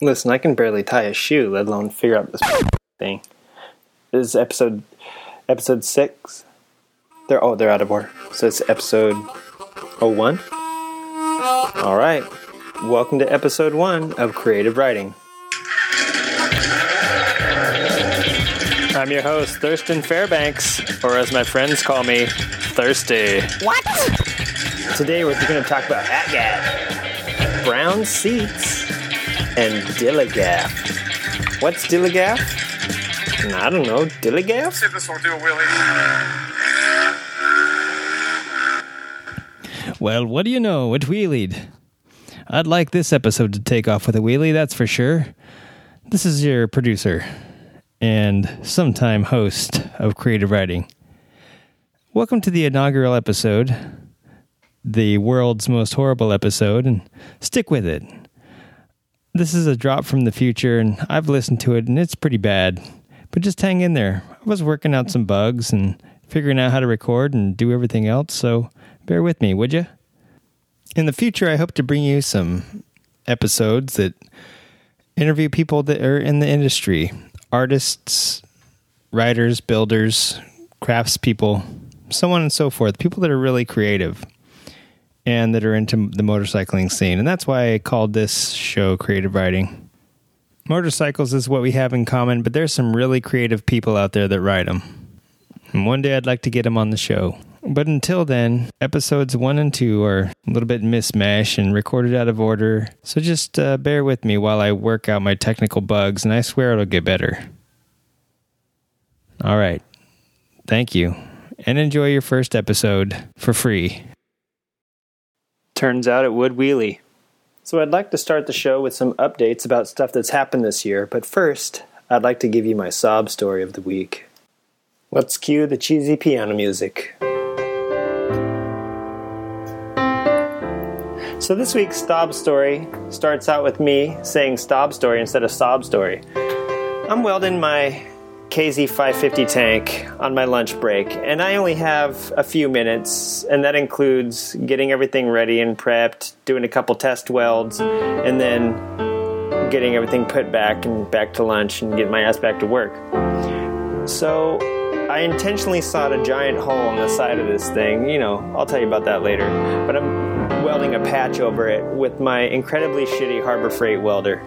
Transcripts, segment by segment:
Listen, I can barely tie a shoe, let alone figure out this thing. This is episode episode six. They're oh they're out of order. So it's episode oh one. All right. Welcome to episode one of Creative Writing. I'm your host, Thurston Fairbanks, or as my friends call me, Thirsty. What? Today we're going to talk about ATGAT, brown seats, and Dilligaff. What's Dilligaff? I don't know. Dilligaff? See this will do, Willie. Well, what do you know? It wheelied. I'd like this episode to take off with a wheelie, that's for sure. This is your producer and sometime host of Creative Writing. Welcome to the inaugural episode, the world's most horrible episode, and stick with it. This is a drop from the future, and I've listened to it, and it's pretty bad. But just hang in there. I was working out some bugs and figuring out how to record and do everything else, so bear with me, would you? In the future, I hope to bring you some episodes that interview people that are in the industry artists, writers, builders, craftspeople, so on and so forth. People that are really creative and that are into the motorcycling scene. And that's why I called this show Creative Writing. Motorcycles is what we have in common, but there's some really creative people out there that ride them. And one day I'd like to get them on the show. But until then, episodes one and two are a little bit mismatched and recorded out of order. So just uh, bear with me while I work out my technical bugs, and I swear it'll get better. All right. Thank you. And enjoy your first episode for free. Turns out it would wheelie. So I'd like to start the show with some updates about stuff that's happened this year, but first, I'd like to give you my sob story of the week. Let's cue the cheesy piano music. So this week's sob story starts out with me saying sob story instead of sob story. I'm welding my KZ550 tank on my lunch break, and I only have a few minutes, and that includes getting everything ready and prepped, doing a couple test welds, and then getting everything put back and back to lunch and get my ass back to work. So I intentionally sawed a giant hole on the side of this thing. You know, I'll tell you about that later. But I'm welding a patch over it with my incredibly shitty Harbor Freight welder.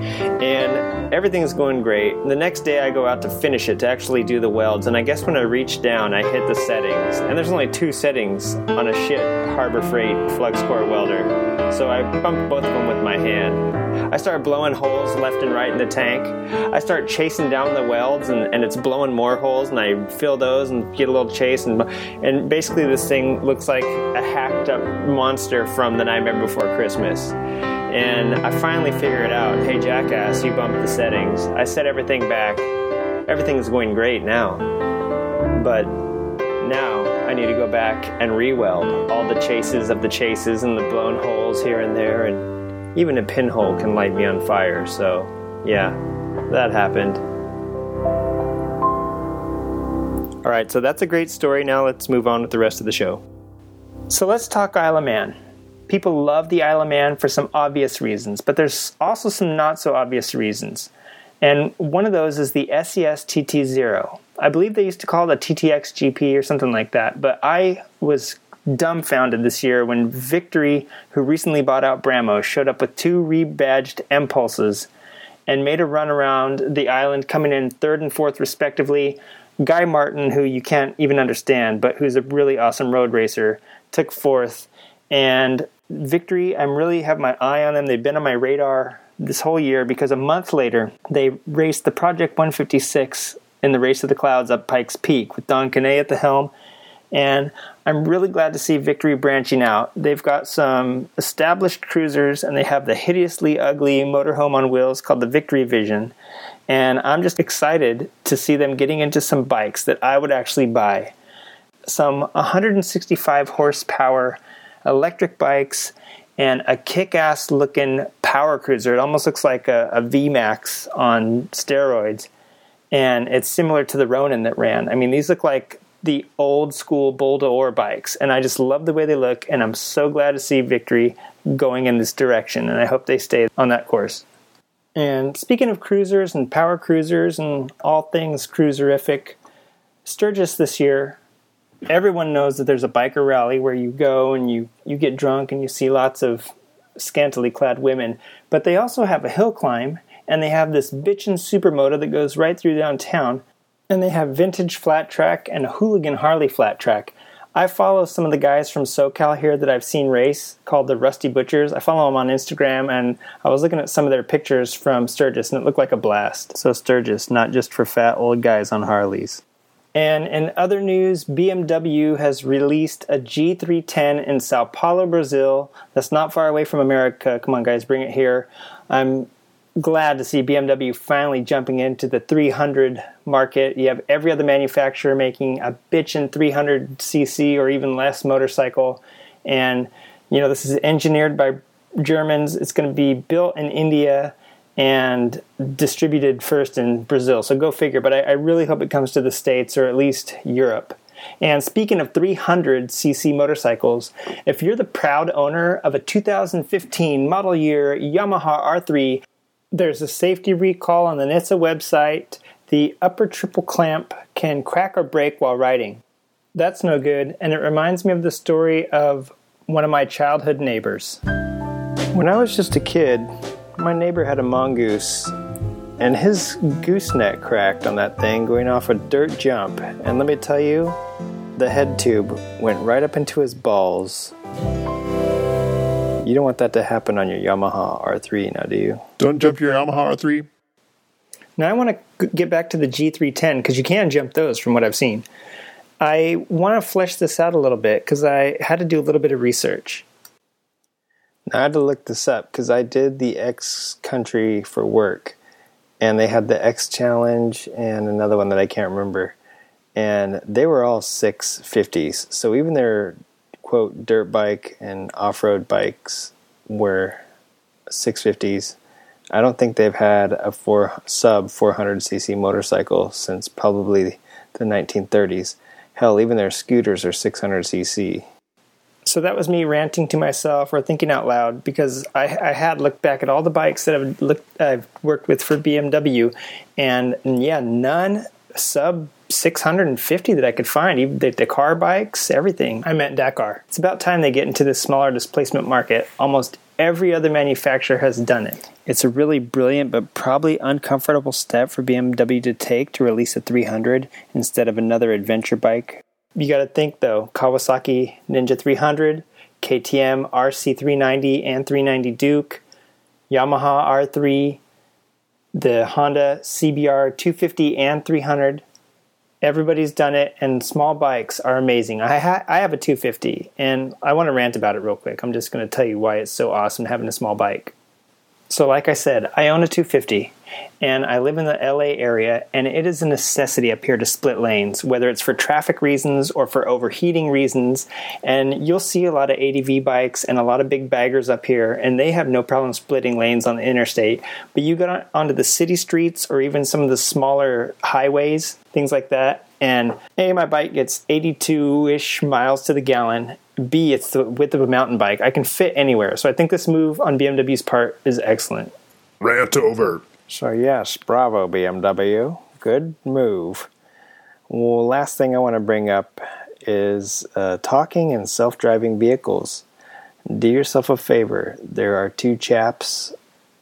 And everything's going great. The next day I go out to finish it to actually do the welds, and I guess when I reach down, I hit the settings. And there's only two settings on a shit Harbor Freight flux core welder. So I bumped both of them with my hand. I start blowing holes left and right in the tank. I start chasing down the welds, and, and it's blowing more holes, and I fill those and get a little chase. And, and basically, this thing looks like a hacked up monster from The Nightmare Before Christmas. And I finally figure it out. Hey, jackass, you bumped the settings. I set everything back. Everything's going great now. But now I need to go back and re-weld all the chases of the chases and the blown holes here and there. And even a pinhole can light me on fire. So, yeah, that happened. All right, so that's a great story. Now let's move on with the rest of the show. So let's talk Isle of Man people love the Isle of Man for some obvious reasons, but there's also some not so obvious reasons. And one of those is the SES TT0. I believe they used to call it a TTX GP or something like that, but I was dumbfounded this year when Victory, who recently bought out Brammo, showed up with two rebadged Empulses and made a run around the island, coming in third and fourth respectively. Guy Martin, who you can't even understand, but who's a really awesome road racer, took fourth. And Victory, I'm really have my eye on them. They've been on my radar this whole year because a month later they raced the Project 156 in the Race of the Clouds up Pikes Peak with Don Canet at the helm. And I'm really glad to see Victory branching out. They've got some established cruisers and they have the hideously ugly motorhome on wheels called the Victory Vision. And I'm just excited to see them getting into some bikes that I would actually buy. Some 165 horsepower electric bikes, and a kick-ass looking power cruiser. It almost looks like a, a VMAX on steroids, and it's similar to the Ronin that ran. I mean, these look like the old school Bull d'Or bikes, and I just love the way they look. And I'm so glad to see Victory going in this direction, and I hope they stay on that course. And speaking of cruisers and power cruisers and all things cruiserific, Sturgis this year, everyone knows that there's a biker rally where you go and you, you get drunk and you see lots of scantily clad women. But they also have a hill climb and they have this bitchin' supermoto that goes right through downtown. And they have vintage flat track and a hooligan Harley flat track. I follow some of the guys from SoCal here that I've seen race called the Rusty Butchers. I follow them on Instagram and I was looking at some of their pictures from Sturgis and it looked like a blast. So Sturgis, not just for fat old guys on Harleys. And in other news, BMW has released a G310 in Sao Paulo, Brazil. That's not far away from America. Come on, guys, bring it here. I'm glad to see BMW finally jumping into the 300 market. You have every other manufacturer making a bitchin' 300cc or even less motorcycle, and you know this is engineered by Germans. It's going to be built in India and distributed first in Brazil. So go figure. But I, I really hope it comes to the states or at least Europe. And speaking of 300cc motorcycles, if you're the proud owner of a 2015 model year Yamaha R3 there's a safety recall on the NHTSA website. The upper triple clamp can crack or break while riding. That's no good, and it reminds me of the story of one of my childhood neighbors. When I was just a kid, my neighbor had a mongoose, and his gooseneck cracked on that thing going off a dirt jump. And let me tell you, the head tube went right up into his balls. You don't want that to happen on your Yamaha R3 now, do you? Don't jump your Yamaha R3. Now I want to get back to the G310 because you can jump those from what I've seen. I want to flesh this out a little bit because I had to do a little bit of research. Now I had to look this up because I did the X Country for work, and they had the X Challenge and another one that I can't remember, and they were all 650s. So even their quote dirt bike and off-road bikes were 650s. I don't think they've had a four sub 400cc motorcycle since probably the 1930s. Hell, even their scooters are 600cc. So that was me ranting to myself or thinking out loud because I, I had looked back at all the bikes that I've looked I've worked with for BMW, and mm, yeah, none sub 650 that I could find, even the, the car bikes, everything. I meant Dakar. It's about time they get into this smaller displacement market. Almost every other manufacturer has done it. It's a really brilliant but probably uncomfortable step for BMW to take to release a 300 instead of another adventure bike. You got to think though Kawasaki Ninja 300, KTM RC390 and 390 Duke, Yamaha R3, the Honda CBR 250 and 300, everybody's done it and small bikes are amazing. I, ha- I have a 250 and i want to rant about it real quick. I'm just going to tell you why it's so awesome having a small bike so like i said i own a 250 and I live in the LA area, and it is a necessity up here to split lanes, whether it's for traffic reasons or for overheating reasons. And you'll see a lot of ADV bikes and a lot of big baggers up here, and they have no problem splitting lanes on the interstate. But you get onto the city streets or even some of the smaller highways, things like that, and A, my bike gets 82 ish miles to the gallon. B, it's the width of a mountain bike. I can fit anywhere. So I think this move on BMW's part is excellent. Rant over. So, yes, bravo, BMW. Good move. Well, last thing I want to bring up is uh, talking and self driving vehicles. Do yourself a favor. There are two chaps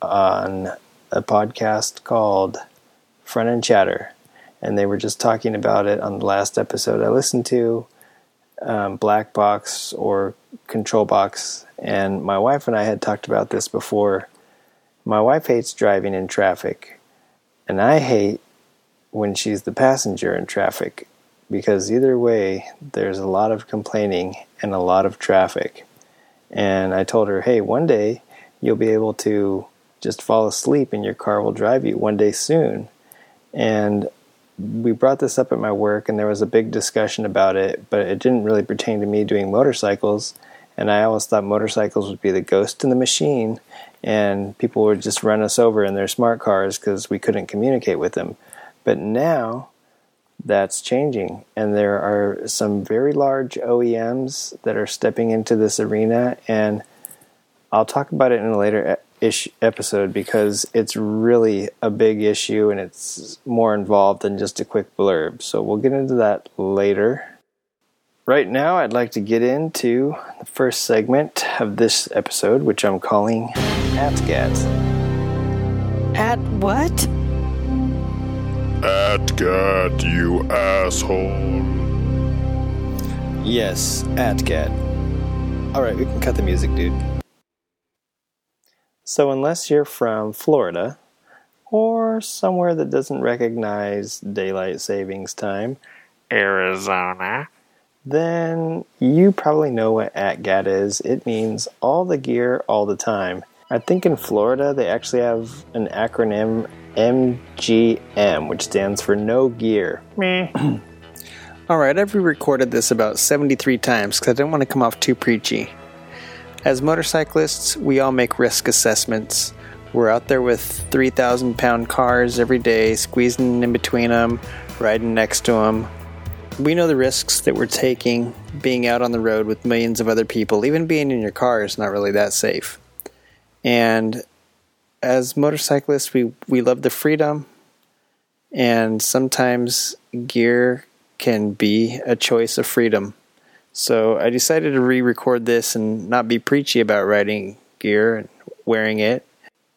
on a podcast called Front and Chatter, and they were just talking about it on the last episode I listened to um, Black Box or Control Box. And my wife and I had talked about this before my wife hates driving in traffic, and I hate when she's the passenger in traffic because either way, there's a lot of complaining and a lot of traffic. And I told her, hey, one day you'll be able to just fall asleep and your car will drive you one day soon. And we brought this up at my work, and there was a big discussion about it, but it didn't really pertain to me doing motorcycles. And I always thought motorcycles would be the ghost in the machine, and people would just run us over in their smart cars because we couldn't communicate with them. But now that's changing, and there are some very large OEMs that are stepping into this arena, and I'll talk about it in a later ish episode because it's really a big issue and it's more involved than just a quick blurb. So we'll get into that later. Right now, I'd like to get into the first segment of this episode, which I'm calling ATGAT. At what? Atgat, you asshole. Yes, ATGAT. Alright, we can cut the music, dude. So, unless you're from Florida or somewhere that doesn't recognize daylight savings time, Arizona, then you probably know what ATGAT is. It means all the gear all the time. I think in Florida they actually have an acronym MGM, which stands for No Gear. Alright, I've re recorded this about 73 times because I didn't want to come off too preachy. As motorcyclists, we all make risk assessments. We're out there with 3,000 pound cars every day, squeezing in between them, riding next to them. We know the risks that we're taking being out on the road with millions of other people. Even being in your car is not really that safe. And as motorcyclists, we, we love the freedom, and sometimes gear can be a choice of freedom. So I decided to re record this and not be preachy about riding gear and wearing it.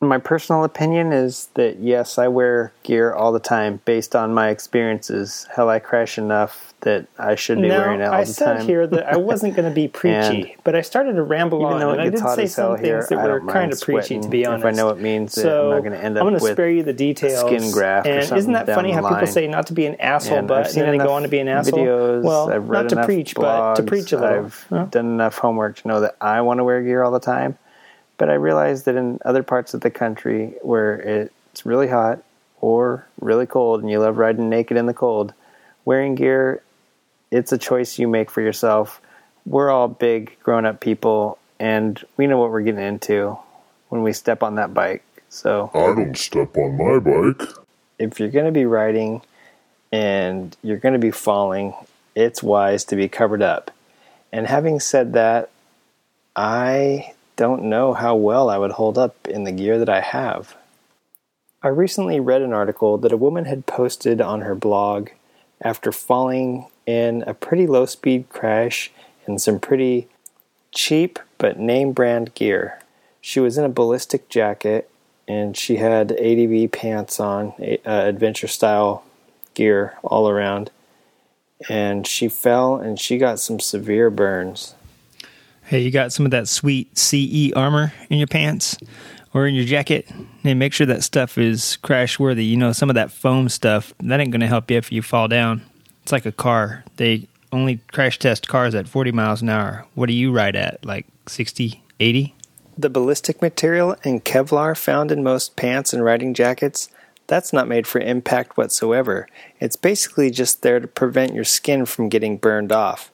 My personal opinion is that yes, I wear gear all the time based on my experiences. Hell, I crash enough that I should be wearing it all I the said time. here that I wasn't going to be preachy, but I started to ramble Even on, though and I did hot say some here, things that I were kind of preachy, to be if I honest. know it means that so I'm not gonna end up I'm gonna spare you the details. skin graft And isn't that funny how people say not to be an asshole, And but I've and seen then they go on to be an asshole? Videos, well, not to preach, blogs, but to preach a little. I've Huh? done enough homework to know that I want to wear gear all the time. But I realize that in other parts of the country where it's really hot or really cold and you love riding naked in the cold, wearing gear, it's a choice you make for yourself. We're all big grown up people and we know what we're getting into when we step on that bike. So I don't step on my bike. if you're going to be riding and you're going to be falling, it's wise to be covered up. And having said that, I don't know how well I would hold up in the gear that I have. I recently read an article that a woman had posted on her blog after falling in a pretty low speed crash in some pretty cheap but name brand gear. She was in a ballistic jacket and she had ADV pants on, uh, adventure style gear all around. And she fell and she got some severe burns. Hey, you got some of that sweet CE armor in your pants or in your jacket? And make sure that stuff is crash worthy. You know, some of that foam stuff, that ain't going to help you if you fall down. It's like a car. They only crash test cars at 40 miles an hour. What do you ride at? Like 60, 80? The ballistic material and Kevlar found in most pants and riding jackets, that's not made for impact whatsoever. It's basically just there to prevent your skin from getting burned off.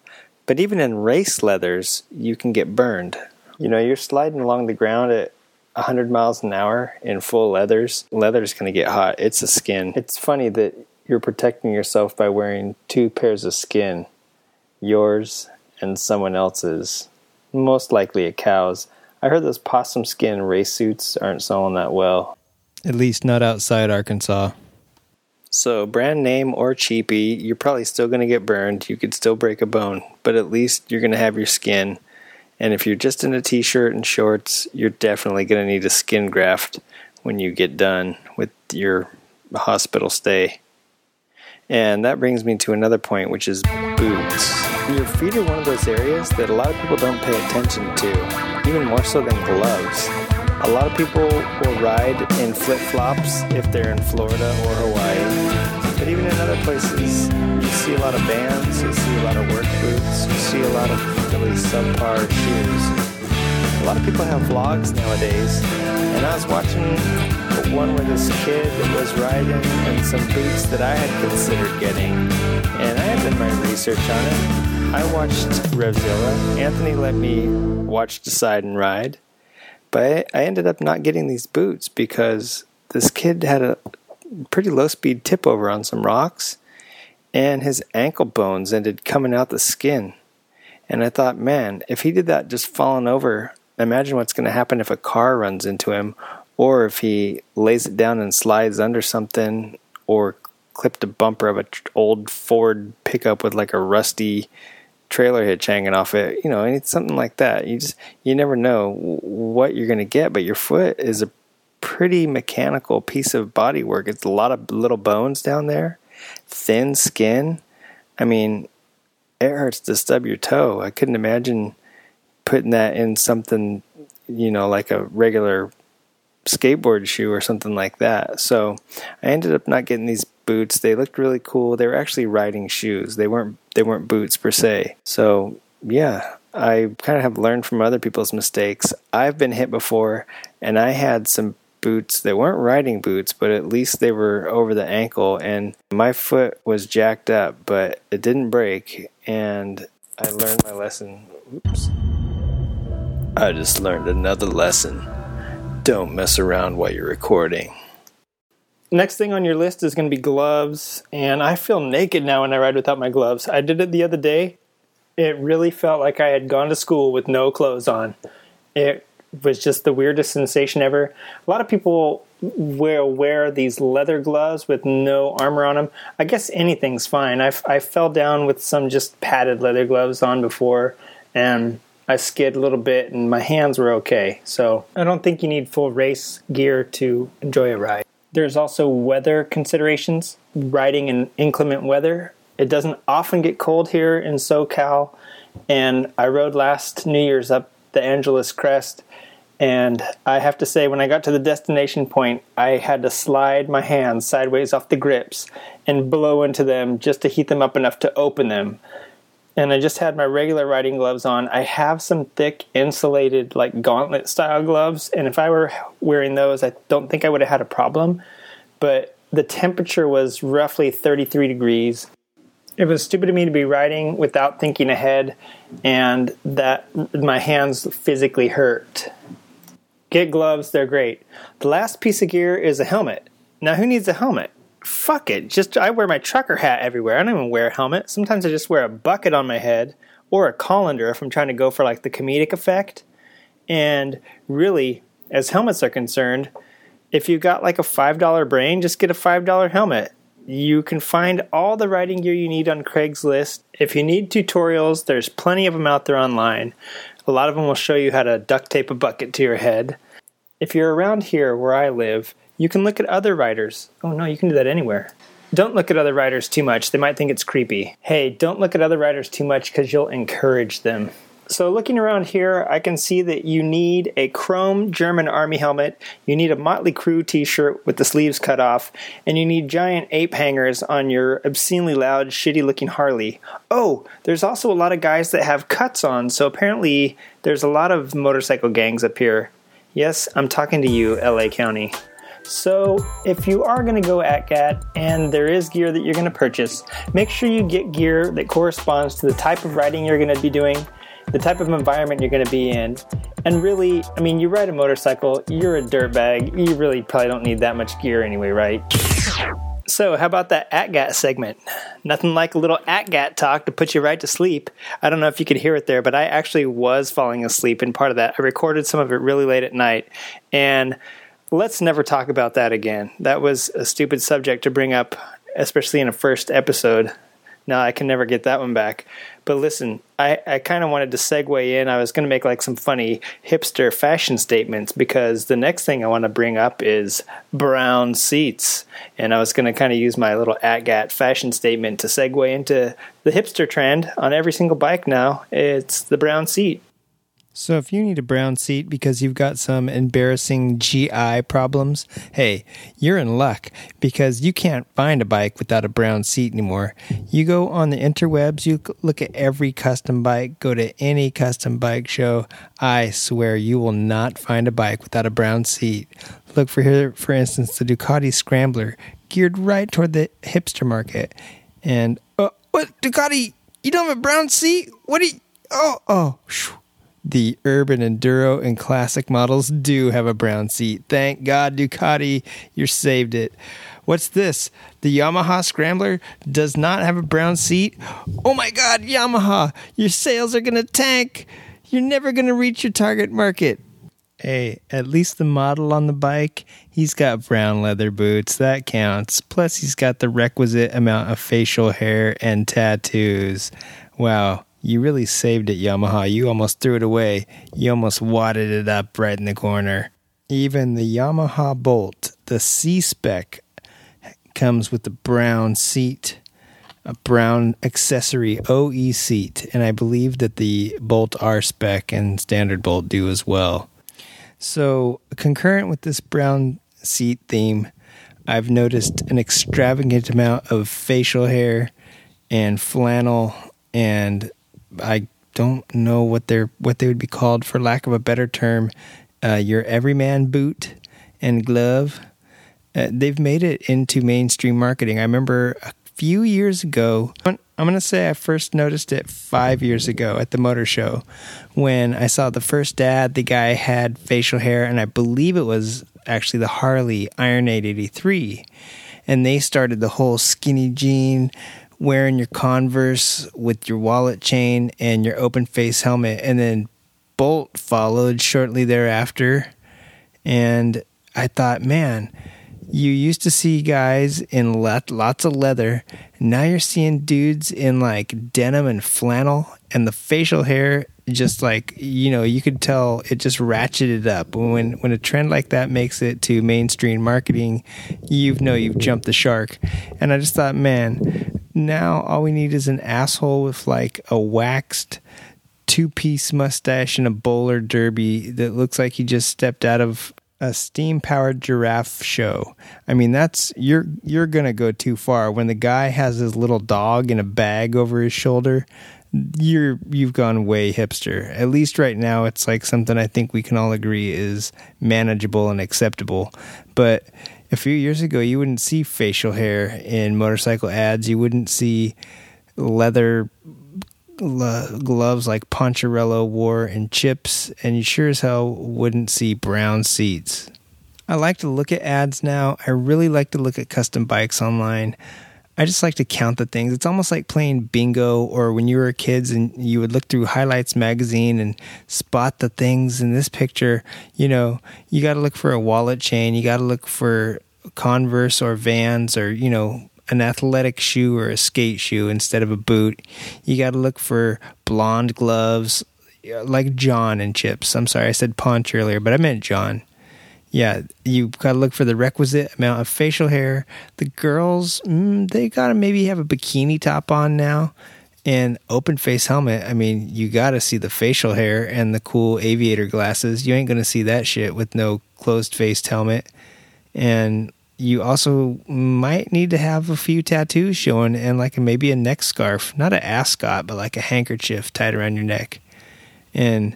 But even in race leathers, you can get burned. You know, you're sliding along the ground at 100 miles an hour in full leathers. Leather's going to get hot. It's a skin. It's funny that you're protecting yourself by wearing two pairs of skin yours and someone else's, most likely a cow's. I heard those possum skin race suits aren't selling that well. At least not outside Arkansas. So, brand name or cheapy, you're probably still going to get burned. You could still break a bone, but at least you're going to have your skin. And if you're just in a t shirt and shorts, you're definitely going to need a skin graft when you get done with your hospital stay. And that brings me to another point, which is boots. Your feet are one of those areas that a lot of people don't pay attention to, even more so than gloves. A lot of people will ride in flip flops if they're in Florida or Hawaii. But even in other places, you see a lot of bands, you see a lot of work boots, you see a lot of really subpar shoes. A lot of people have vlogs nowadays, and I was watching one where this kid was riding in some boots that I had considered getting, and I had done my research on it. I watched Revzilla. Anthony let me watch Decide and Ride, but I ended up not getting these boots because this kid had a pretty low speed tip over on some rocks, and his ankle bones ended coming out the skin. And I thought, man, if he did that just falling over imagine what's going to happen if a car runs into him or if he lays it down and slides under something or clipped a bumper of an old Ford pickup with like a rusty trailer hitch hanging off it. You know, and it's something like that. You just you never know what you're going to get, but your foot is a pretty mechanical piece of body work. It's a lot of little bones down there, thin skin. I mean, it hurts to stub your toe. I couldn't imagine putting that in something, you know, like a regular skateboard shoe or something like that. So I ended up not getting these boots. They looked really cool. They were actually riding shoes. They weren't they weren't boots per se. So yeah, I kind of have learned from other people's mistakes. I've been hit before and I had some boots that weren't riding boots, but at least they were over the ankle and my foot was jacked up, but it didn't break and I learned my lesson. Oops. I just learned another lesson. Don't mess around while you're recording. Next thing on your list is going to be gloves, and I feel naked now when I ride without my gloves. I did it the other day. It really felt like I had gone to school with no clothes on. It was just the weirdest sensation ever. A lot of people wear wear these leather gloves with no armor on them. I guess anything's fine. I, I fell down with some just padded leather gloves on before, and I skid a little bit, and my hands were okay. So I don't think you need full race gear to enjoy a ride. There's also weather considerations. Riding in inclement weather, it doesn't often get cold here in SoCal, and I rode last New Year's up the Angeles Crest, and I have to say, when I got to the destination point, I had to slide my hands sideways off the grips and blow into them just to heat them up enough to open them and I just had my regular riding gloves on. I have some thick insulated like gauntlet style gloves, and if I were wearing those, I don't think I would have had a problem. But the temperature was roughly 33 degrees. It was stupid of me to be riding without thinking ahead, and that my hands physically hurt. Get gloves, they're great. The last piece of gear is a helmet. Now, who needs a helmet? Fuck it. Just I wear my trucker hat everywhere. I don't even wear a helmet. Sometimes I just wear a bucket on my head or a colander if I'm trying to go for like the comedic effect. And really, as helmets are concerned, if you've got like a $5 brain, just get a $5 helmet. You can find all the riding gear you need on Craigslist. If you need tutorials, there's plenty of them out there online. A lot of them will show you how to duct tape a bucket to your head. If you're around here where I live, you can look at other writers. Oh no, you can do that anywhere. Don't look at other writers too much. They might think it's creepy. Hey, don't look at other writers too much because you'll encourage them. So, looking around here, I can see that you need a chrome German army helmet, you need a Motley Crue t shirt with the sleeves cut off, and you need giant ape hangers on your obscenely loud, shitty looking Harley. Oh, there's also a lot of guys that have cuts on, so apparently there's a lot of motorcycle gangs up here. Yes, I'm talking to you, LA County. So, if you are going to go at GAT and there is gear that you're going to purchase, make sure you get gear that corresponds to the type of riding you're going to be doing, the type of environment you're going to be in. And really, I mean, you ride a motorcycle, you're a dirtbag, you really probably don't need that much gear anyway, right? So, how about that AtGat segment? Nothing like a little AtGat talk to put you right to sleep. I don't know if you could hear it there, but I actually was falling asleep in part of that. I recorded some of it really late at night, and let's never talk about that again. That was a stupid subject to bring up, especially in a first episode. Now I can never get that one back. But listen, I, I kind of wanted to segue in. I was going to make like some funny hipster fashion statements because the next thing I want to bring up is brown seats. And I was going to kind of use my little AtGat fashion statement to segue into the hipster trend on every single bike now. It's the brown seat. So if you need a brown seat because you've got some embarrassing GI problems, hey, you're in luck because you can't find a bike without a brown seat anymore. You go on the interwebs, you look at every custom bike, go to any custom bike show. I swear you will not find a bike without a brown seat. Look for here, for instance, the Ducati Scrambler, geared right toward the hipster market. And uh, what Ducati? You don't have a brown seat? What do you? Oh, oh. Whew. The urban enduro and classic models do have a brown seat. Thank God, Ducati, you saved it. What's this? The Yamaha Scrambler does not have a brown seat? Oh my God, Yamaha, your sales are going to tank. You're never going to reach your target market. Hey, at least the model on the bike, he's got brown leather boots. That counts. Plus, he's got the requisite amount of facial hair and tattoos. Wow, you really saved it, Yamaha. You almost threw it away. You almost wadded it up right in the corner. Even the Yamaha Bolt, the C spec, comes with the brown seat, a brown accessory OE seat, and I believe that the Bolt R spec and standard Bolt do as well. So, concurrent with this brown seat theme, I've noticed an extravagant amount of facial hair and flannel, and I don't know what they're what they would be called for lack of a better term. Uh, your everyman boot and glove. Uh, they've made it into mainstream marketing. I remember a few years ago. I'm going to say I first noticed it five years ago at the motor show when I saw the first ad. The guy had facial hair, and I believe it was actually the Harley Iron 883. And they started the whole skinny jean, wearing your Converse with your wallet chain and your open face helmet. And then Bolt followed shortly thereafter. And I thought, man, you used to see guys in lots of leather. Now you're seeing dudes in like denim and flannel, and the facial hair just like you know you could tell it just ratcheted up. When when a trend like that makes it to mainstream marketing, you know you've jumped the shark. And I just thought, man, now all we need is an asshole with like a waxed two piece mustache and a bowler derby that looks like he just stepped out of a steam powered giraffe show. I mean, that's you're you're gonna go too far. When the guy has his little dog in a bag over his shoulder, you're you've gone way hipster. At least right now, it's like something I think we can all agree is manageable and acceptable. But a few years ago, you wouldn't see facial hair in motorcycle ads. You wouldn't see leather gloves like Poncherello wore and CHiPs, and you sure as hell wouldn't see brown seats. I like to look at ads now. I really like to look at custom bikes online. I just like to count the things. It's almost like playing bingo or when you were kids and you would look through Highlights magazine and spot the things in this picture. You know, you got to look for a wallet chain, you got to look for Converse or Vans or, you know, an athletic shoe or a skate shoe instead of a boot. You got to look for blonde gloves like John and CHiPs. I'm sorry, I said Ponch earlier, but I meant John. Yeah, you got to look for the requisite amount of facial hair. The girls, mm, they got to maybe have a bikini top on now and open face helmet. I mean, you got to see the facial hair and the cool aviator glasses. You ain't going to see that shit with no closed faced helmet. And you also might need to have a few tattoos showing and like maybe a neck scarf, not an ascot, but like a handkerchief tied around your neck. And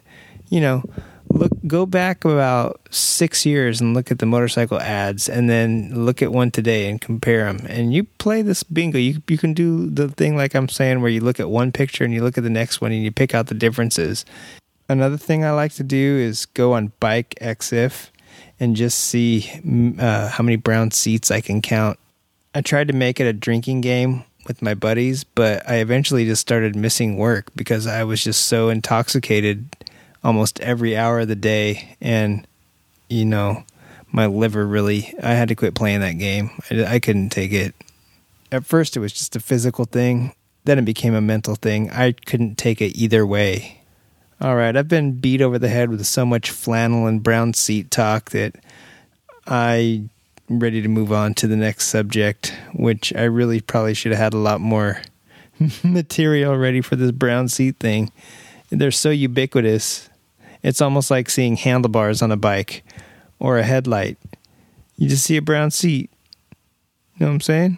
you know, look go back about 6 years and look at the motorcycle ads and then look at one today and compare them. And you play this bingo. You you can do the thing like I'm saying where you look at one picture and you look at the next one and you pick out the differences. Another thing I like to do is go on Bike EXIF and just see uh, how many brown seats I can count. I tried to make it a drinking game with my buddies, but I eventually just started missing work because I was just so intoxicated almost every hour of the day. And, you know, my liver really, I had to quit playing that game. I, I couldn't take it. At first, it was just a physical thing, then it became a mental thing. I couldn't take it either way. All right, I've been beat over the head with so much flannel and brown seat talk that I'm ready to move on to the next subject, which I really probably should have had a lot more material ready for this brown seat thing. They're so ubiquitous. It's almost like seeing handlebars on a bike or a headlight. You just see a brown seat. You know what I'm saying?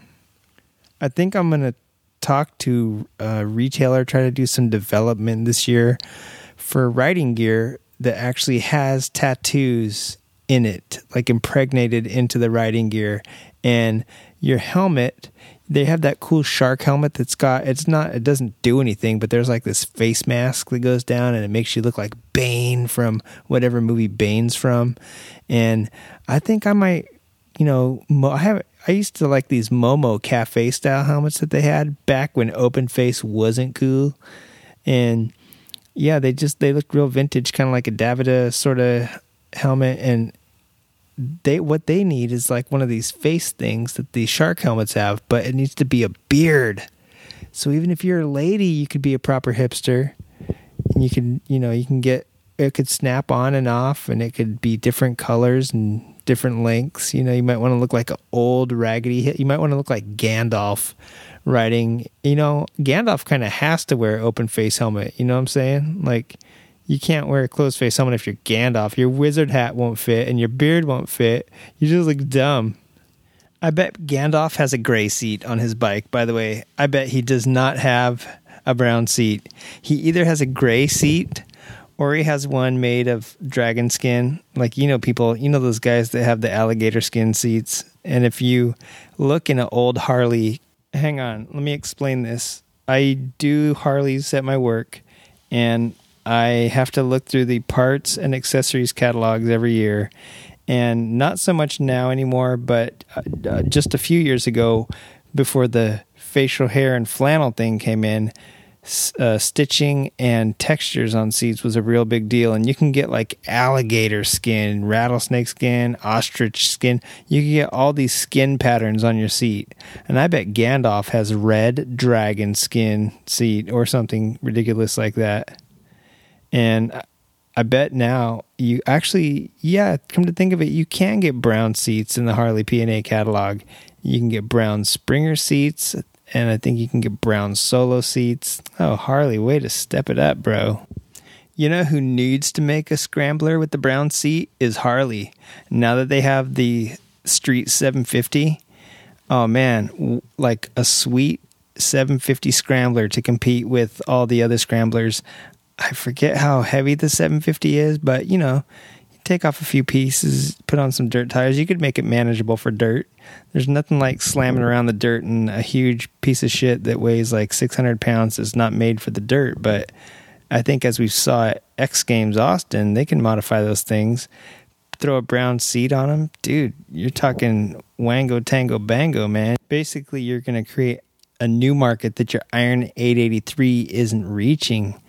I think I'm going to talk to a retailer, try to do some development this year for riding gear that actually has tattoos in it, like impregnated into the riding gear. And your helmet, they have that cool shark helmet that's got it's not it doesn't do anything, but there's like this face mask that goes down and it makes you look like Bane from whatever movie Bane's from. And I think I might, you know, I have I used to like these Momo cafe style helmets that they had back when open face wasn't cool. And yeah, they just they look real vintage, kind of like a Davida sort of helmet, and they what they need is like one of these face things that the shark helmets have, but it needs to be a beard. So even if you're a lady, you could be a proper hipster, and you can you know you can get it could snap on and off, and it could be different colors and different lengths. You know, you might want to look like an old raggedy. You might want to look like Gandalf riding. You know, Gandalf kind of has to wear open face helmet. You know what I'm saying? Like you can't wear a closed face helmet if you're Gandalf. Your wizard hat won't fit and your beard won't fit. You just look dumb. I bet Gandalf has a gray seat on his bike, by the way. I bet he does not have a brown seat. He either has a gray seat or he has one made of dragon skin. Like, you know, people, you know, those guys that have the alligator skin seats. And if you look in an old Harley, hang on, let me explain this. I do Harleys at my work and I have to look through the parts and accessories catalogs every year. And not so much now anymore, but uh, just a few years ago, before the facial hair and flannel thing came in, uh, stitching and textures on seats was a real big deal. And you can get like alligator skin, rattlesnake skin, ostrich skin. You can get all these skin patterns on your seat. And I bet Gandalf has red dragon skin seat or something ridiculous like that. And I bet now you actually, yeah, come to think of it, you can get brown seats in the Harley P&A catalog. You can get brown Springer seats, and I think you can get brown solo seats. Oh, Harley, way to step it up, bro. You know who needs to make a scrambler with the brown seat is Harley. Now that they have the Street 750, oh man, like a sweet 750 scrambler to compete with all the other scramblers. I forget how heavy the 750 is, but you know, you take off a few pieces, put on some dirt tires, you could make it manageable for dirt. There's nothing like slamming around the dirt and a huge piece of shit that weighs like 600 pounds is not made for the dirt. But I think as we saw at X Games Austin, they can modify those things. Throw a brown seat on them, dude. You're talking wango tango bango, man. Basically, you're going to create a new market that your Iron 883 isn't reaching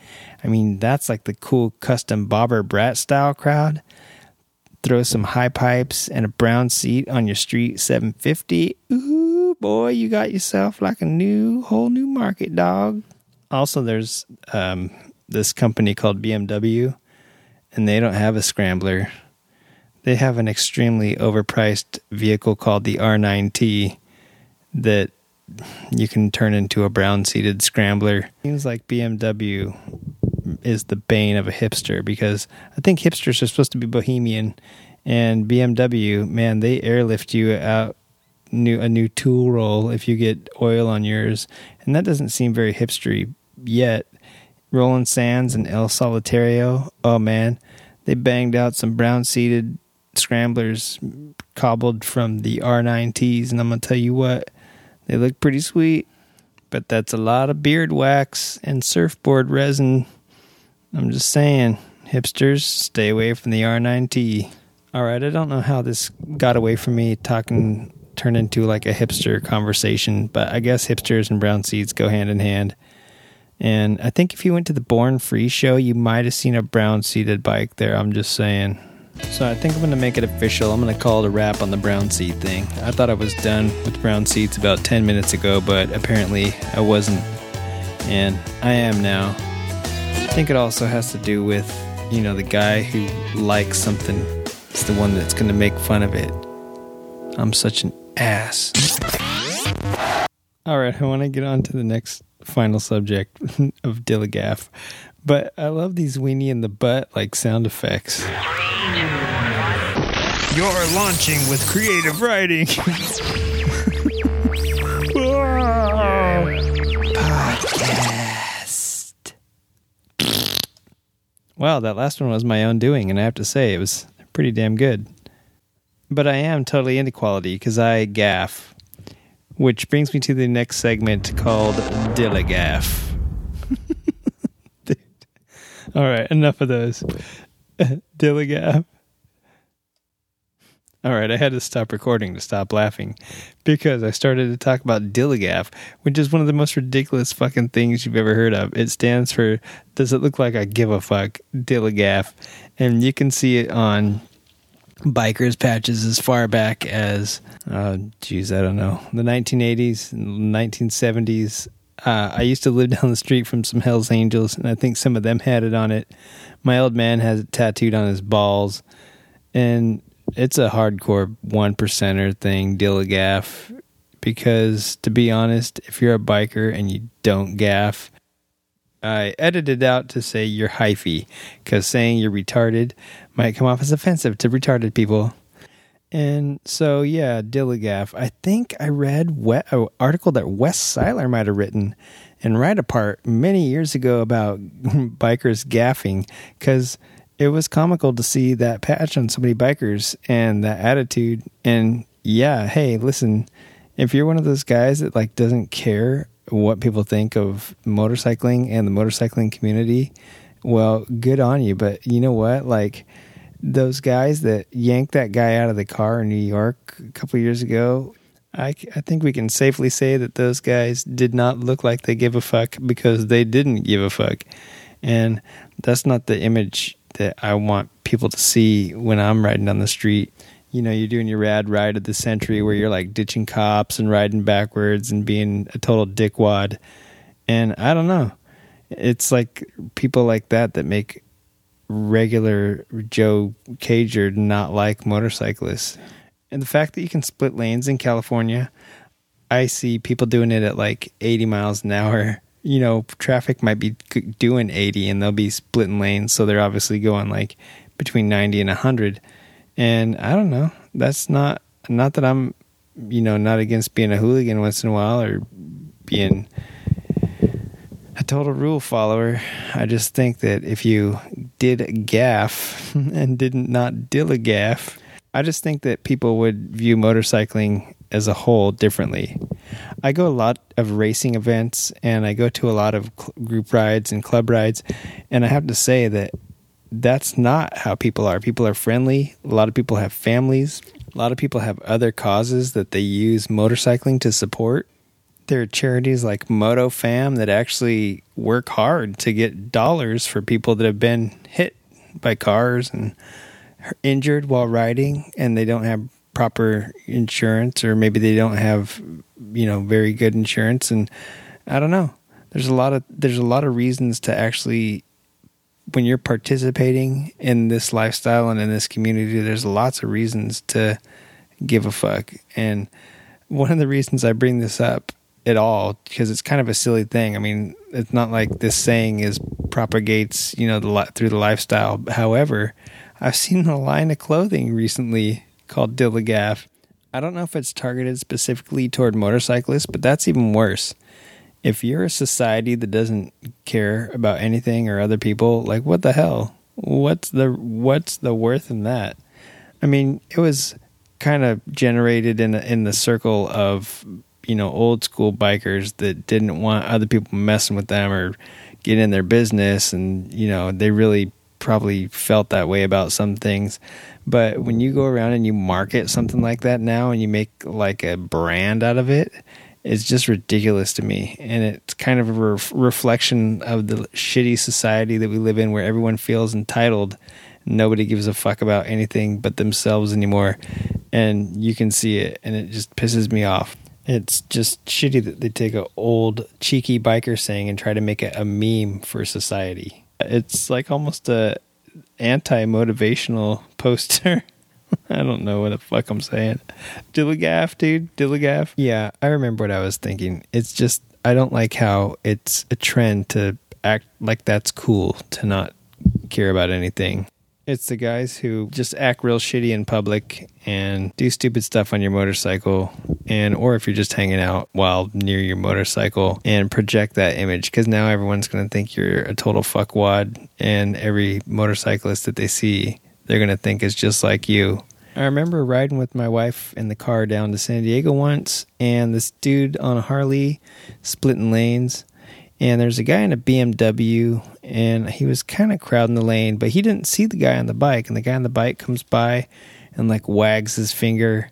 I mean, that's like the cool custom Bobber Brat style crowd. Throw some high pipes and a brown seat on your street 750. Ooh, boy, you got yourself like a new, whole new market, dog. Also, there's um, this company called BMW, and they don't have a scrambler. They have an extremely overpriced vehicle called the R9T that you can turn into a brown seated scrambler. Seems like BMW is the bane of a hipster because I think hipsters are supposed to be bohemian, and BMW, man, they airlift you out new a new tool roll if you get oil on yours, and that doesn't seem very hipstery yet. Roland Sands and El Solitario, oh man, they banged out some brown seated scramblers cobbled from the R9Ts, and I'm gonna tell you what, they look pretty sweet. But that's a lot of beard wax and surfboard resin I'm just saying, hipsters, stay away from the R9T. All right, I don't know how this got away from me talking, turned into like a hipster conversation, but I guess hipsters and brown seats go hand in hand. And I think if you went to the Born Free show, you might have seen a brown seated bike there. I'm just saying. So I think I'm going to make it official. I'm going to call it a wrap on the brown seat thing. I thought I was done with brown seats about 10 minutes ago, but apparently I wasn't. And I am now. I think it also has to do with, you know, the guy who likes something is the one that's going to make fun of it. I'm such an ass. All right, I want to get on to the next final subject of Dilligaff. But I love these weenie in the butt like sound effects. You're launching with creative writing. Wow, that last one was my own doing, and I have to say it was pretty damn good. But I am totally into quality because I gaff, which brings me to the next segment called Dilligaff. All right, enough of those. Dilligaff. All right, I had to stop recording to stop laughing because I started to talk about Dilligaff, which is one of the most ridiculous fucking things you've ever heard of. It stands for Does it look like I give a fuck? Dilligaff. And you can see it on bikers patches as far back as, uh, geez, I don't know, the 1980s, 1970s. Uh, I used to live down the street from some Hells Angels, and I think some of them had it on it. My old man has it tattooed on his balls. And it's a hardcore one percenter thing, Dilligaff. Because to be honest, if you're a biker and you don't gaff, I edited out to say you're hyphy, because saying you're retarded might come off as offensive to retarded people. And so, yeah, Dilligaff. I think I read an article that Wes Siler might have written in Ride Apart many years ago about bikers gaffing, because it was comical to see that patch on so many bikers and that attitude. And yeah, hey, listen, if you're one of those guys that like doesn't care what people think of motorcycling and the motorcycling community, well, good on you. But you know what? Like those guys that yanked that guy out of the car in New York a couple years ago, I, I think we can safely say that those guys did not look like they give a fuck because they didn't give a fuck. And that's not the image that I want people to see when I'm riding down the street. You know, you're doing your rad ride of the century where you're like ditching cops and riding backwards and being a total dickwad. And I don't know. It's like people like that that make regular Joe Cager not like motorcyclists. And the fact that you can split lanes in California, I see people doing it at like 80 miles an hour you know, traffic might be doing 80 and they'll be splitting lanes. So they're obviously going like between 90 and 100. And I don't know. That's not, not that I'm, you know, not against being a hooligan once in a while or being a total rule follower. I just think that if you did gaff and didn't not dill a gaff, I just think that people would view motorcycling as a whole differently. I go a lot of racing events and I go to a lot of group rides and club rides, and I have to say that that's not how people are. People are friendly. A lot of people have families. A lot of people have other causes that they use motorcycling to support. There are charities like Moto Fam that actually work hard to get dollars for people that have been hit by cars and injured while riding and they don't have proper insurance or maybe they don't have you know very good insurance and I don't know. There's a lot of there's a lot of reasons to actually when you're participating in this lifestyle and in this community there's lots of reasons to give a fuck and one of the reasons I bring this up at all because it's kind of a silly thing. I mean, it's not like this saying is propagates, you know, the through the lifestyle. However, I've seen a line of clothing recently called Dilligaff. I don't know if it's targeted specifically toward motorcyclists, but that's even worse. If you're a society that doesn't care about anything or other people, like what the hell? What's the what's the worth in that? I mean, it was kind of generated in the, in the circle of you know old school bikers that didn't want other people messing with them or get in their business, and you know they really probably felt that way about some things. But when you go around and you market something like that now and you make like a brand out of it, it's just ridiculous to me. And it's kind of a re- reflection of the shitty society that we live in where everyone feels entitled. Nobody gives a fuck about anything but themselves anymore. And you can see it, and it just pisses me off. It's just shitty that they take an old cheeky biker saying and try to make it a meme for society. It's like almost a anti motivational poster. I don't know what the fuck I'm saying. Dilligaff, dude. Dilligaff. Yeah, I remember what I was thinking. It's just, I don't like how it's a trend to act like that's cool to not care about anything. It's the guys who just act real shitty in public and do stupid stuff on your motorcycle and or if you're just hanging out while near your motorcycle and project that image cuz now everyone's going to think you're a total fuckwad and every motorcyclist that they see they're going to think is just like you. I remember riding with my wife in the car down to San Diego once and this dude on a Harley splitting lanes and there's a guy in a BMW and he was kind of crowding the lane, but he didn't see the guy on the bike. And the guy on the bike comes by and like wags his finger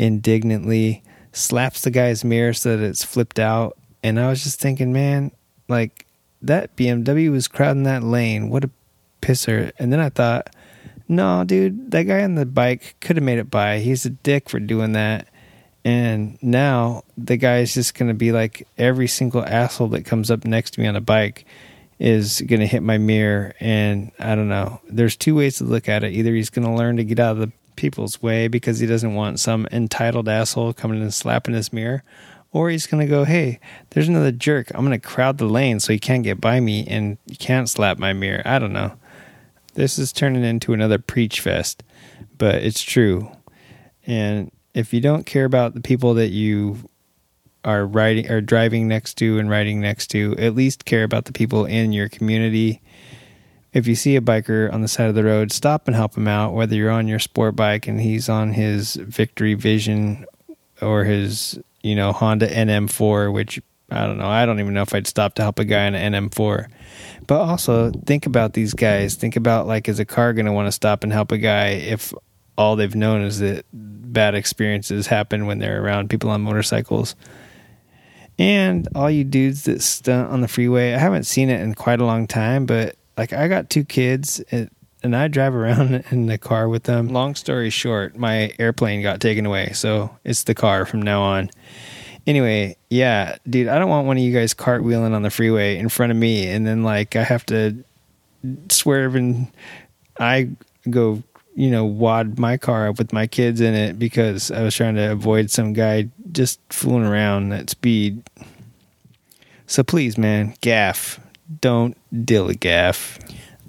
indignantly, slaps the guy's mirror so that it's flipped out. And I was just thinking, man, like that BMW was crowding that lane. What a pisser. And then I thought, no, dude, that guy on the bike could have made it by. He's a dick for doing that. And now the guy is just going to be like every single asshole that comes up next to me on a bike is going to hit my mirror. And I don't know. There's two ways to look at it. Either he's going to learn to get out of the people's way because he doesn't want some entitled asshole coming and slapping his mirror, or he's going to go, hey, there's another jerk. I'm going to crowd the lane so he can't get by me and you can't slap my mirror. I don't know. This is turning into another preach fest, but it's true. And if you don't care about the people that you are riding or driving next to and riding next to, at least care about the people in your community. If you see a biker on the side of the road, stop and help him out, whether you're on your sport bike and he's on his Victory Vision or his, you know, Honda NM4, which I don't know. I don't even know if I'd stop to help a guy on an NM4. But also think about these guys. Think about like, is a car going to want to stop and help a guy if all they've known is that bad experiences happen when they're around people on motorcycles? And all you dudes that stunt on the freeway, I haven't seen it in quite a long time, but like I got two kids and I drive around in the car with them. Long story short, my airplane got taken away, so it's the car from now on. Anyway, yeah, dude, I don't want one of you guys cartwheeling on the freeway in front of me and then like I have to swerve and I go you know, wad my car up with my kids in it because I was trying to avoid some guy just fooling around at speed. So please, man, gaff. Don't dilly gaff.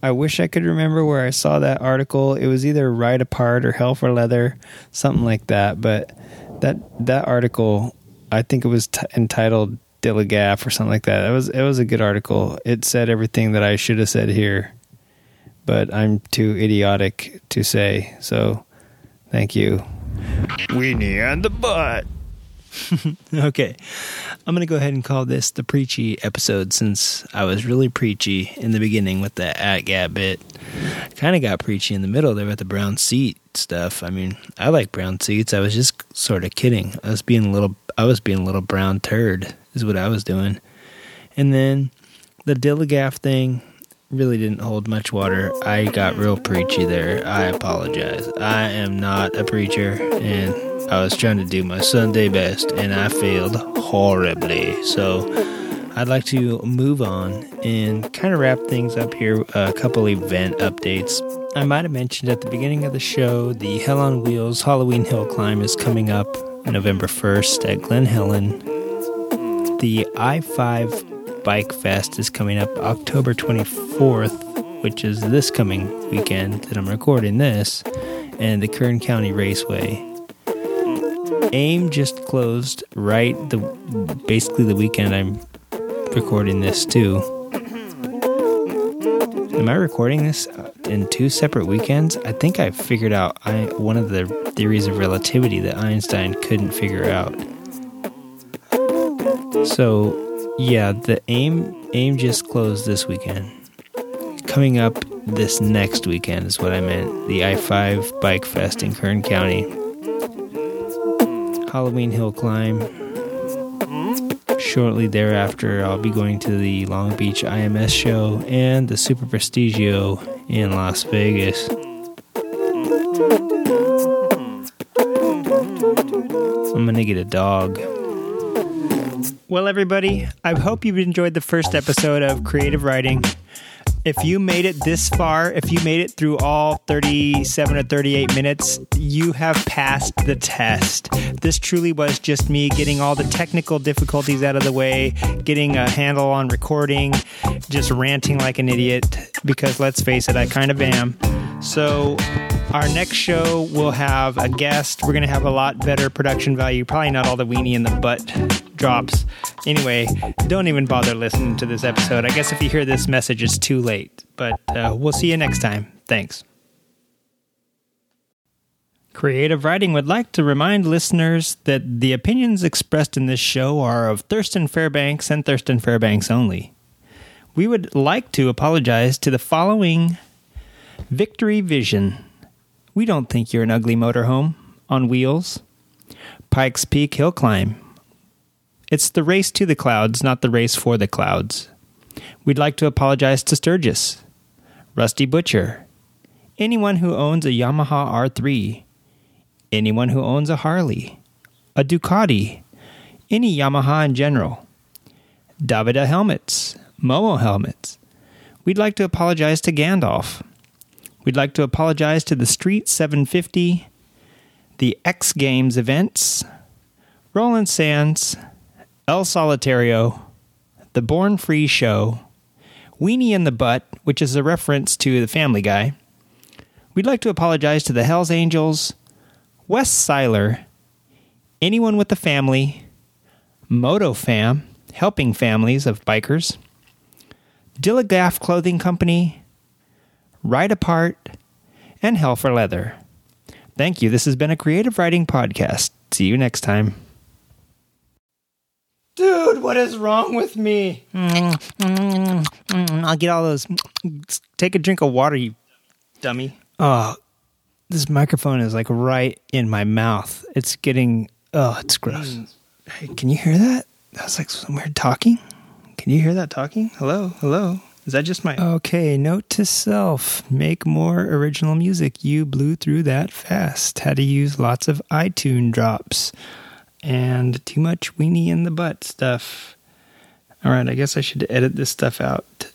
I wish I could remember where I saw that article. It was either Ride Apart or Hell for Leather, something like that. But that that article, I think it was t- entitled "Dilly Gaff" or something like that. It was it was a good article. It said everything that I should have said here but I'm too idiotic to say. So, thank you. Weenie and the butt. okay. I'm going to go ahead and call this the preachy episode since I was really preachy in the beginning with the ATGATT bit. Kind of got preachy in the middle there with the brown seat stuff. I mean, I like brown seats. I was just sort of kidding. I was being a little I was being a little brown turd is what I was doing. And then the Dilligaff thing, really didn't hold much water. I got real preachy there. I apologize. I am not a preacher, and I was trying to do my Sunday best, and I failed horribly. So I'd like to move on and kind of wrap things up here. A couple event updates. I might have mentioned at the beginning of the show the Hell on Wheels Halloween Hill Climb is coming up November 1st at Glen Helen. The I 5 Bike Fest is coming up October 24th, which is this coming weekend that I'm recording this, and the Kern County Raceway. AIM just closed right the basically the weekend I'm recording this too. Am I recording this in two separate weekends? I think I figured out I, one of the theories of relativity that Einstein couldn't figure out. So yeah, the AIM AIM just closed this weekend. Coming up this next weekend is what I meant. The I five Bike Fest in Kern County. Halloween Hill Climb. Shortly thereafter, I'll be going to the Long Beach IMS show and the Super Prestigio in Las Vegas. I'm gonna get a dog. Well, everybody, I hope you've enjoyed the first episode of Creative Writing. If you made it this far, if you made it through all 37 or 38 minutes, you have passed the test. This truly was just me getting all the technical difficulties out of the way, getting a handle on recording, just ranting like an idiot, because let's face it, I kind of am. So, our next show will have a guest. We're going to have a lot better production value. Probably not all the weenie in the butt drops. Anyway, don't even bother listening to this episode. I guess if you hear this message, it's too late. But uh, we'll see you next time. Thanks. Creative Writing would like to remind listeners that the opinions expressed in this show are of Thurston Fairbanks and Thurston Fairbanks only. We would like to apologize to the following Victory Vision We don't think you're an ugly motorhome on wheels. Pikes Peak Hill Climb. It's the race to the clouds, not the race for the clouds. We'd like to apologize to Sturgis, Rusty Butcher, anyone who owns a Yamaha R3, anyone who owns a Harley, a Ducati, any Yamaha in general, Davida Helmets, Momo Helmets. We'd like to apologize to Gandalf. We'd like to apologize to the Street 750, the X Games events, Roland Sands, El Solitario, The Born Free Show, Weenie in the Butt, which is a reference to the Family Guy. We'd like to apologize to the Hells Angels, Wes Siler, anyone with a family, MotoFam, helping families of bikers, Dilligaff Clothing Company, Ride Apart, and Hell for Leather. Thank you. This has been a creative writing podcast. See you next time. Dude, what is wrong with me? Mm, I'll get all those. Take a drink of water, you dummy. Oh, this microphone is like right in my mouth. It's getting. Oh, it's gross. Mm. Hey, can you hear that? That's like some weird talking. Can you hear that talking? Hello, hello. Is that just my. Okay, note to self make more original music. You blew through that fast. Had to use lots of iTunes drops and too much weenie in the butt stuff. All right, I guess I should edit this stuff out.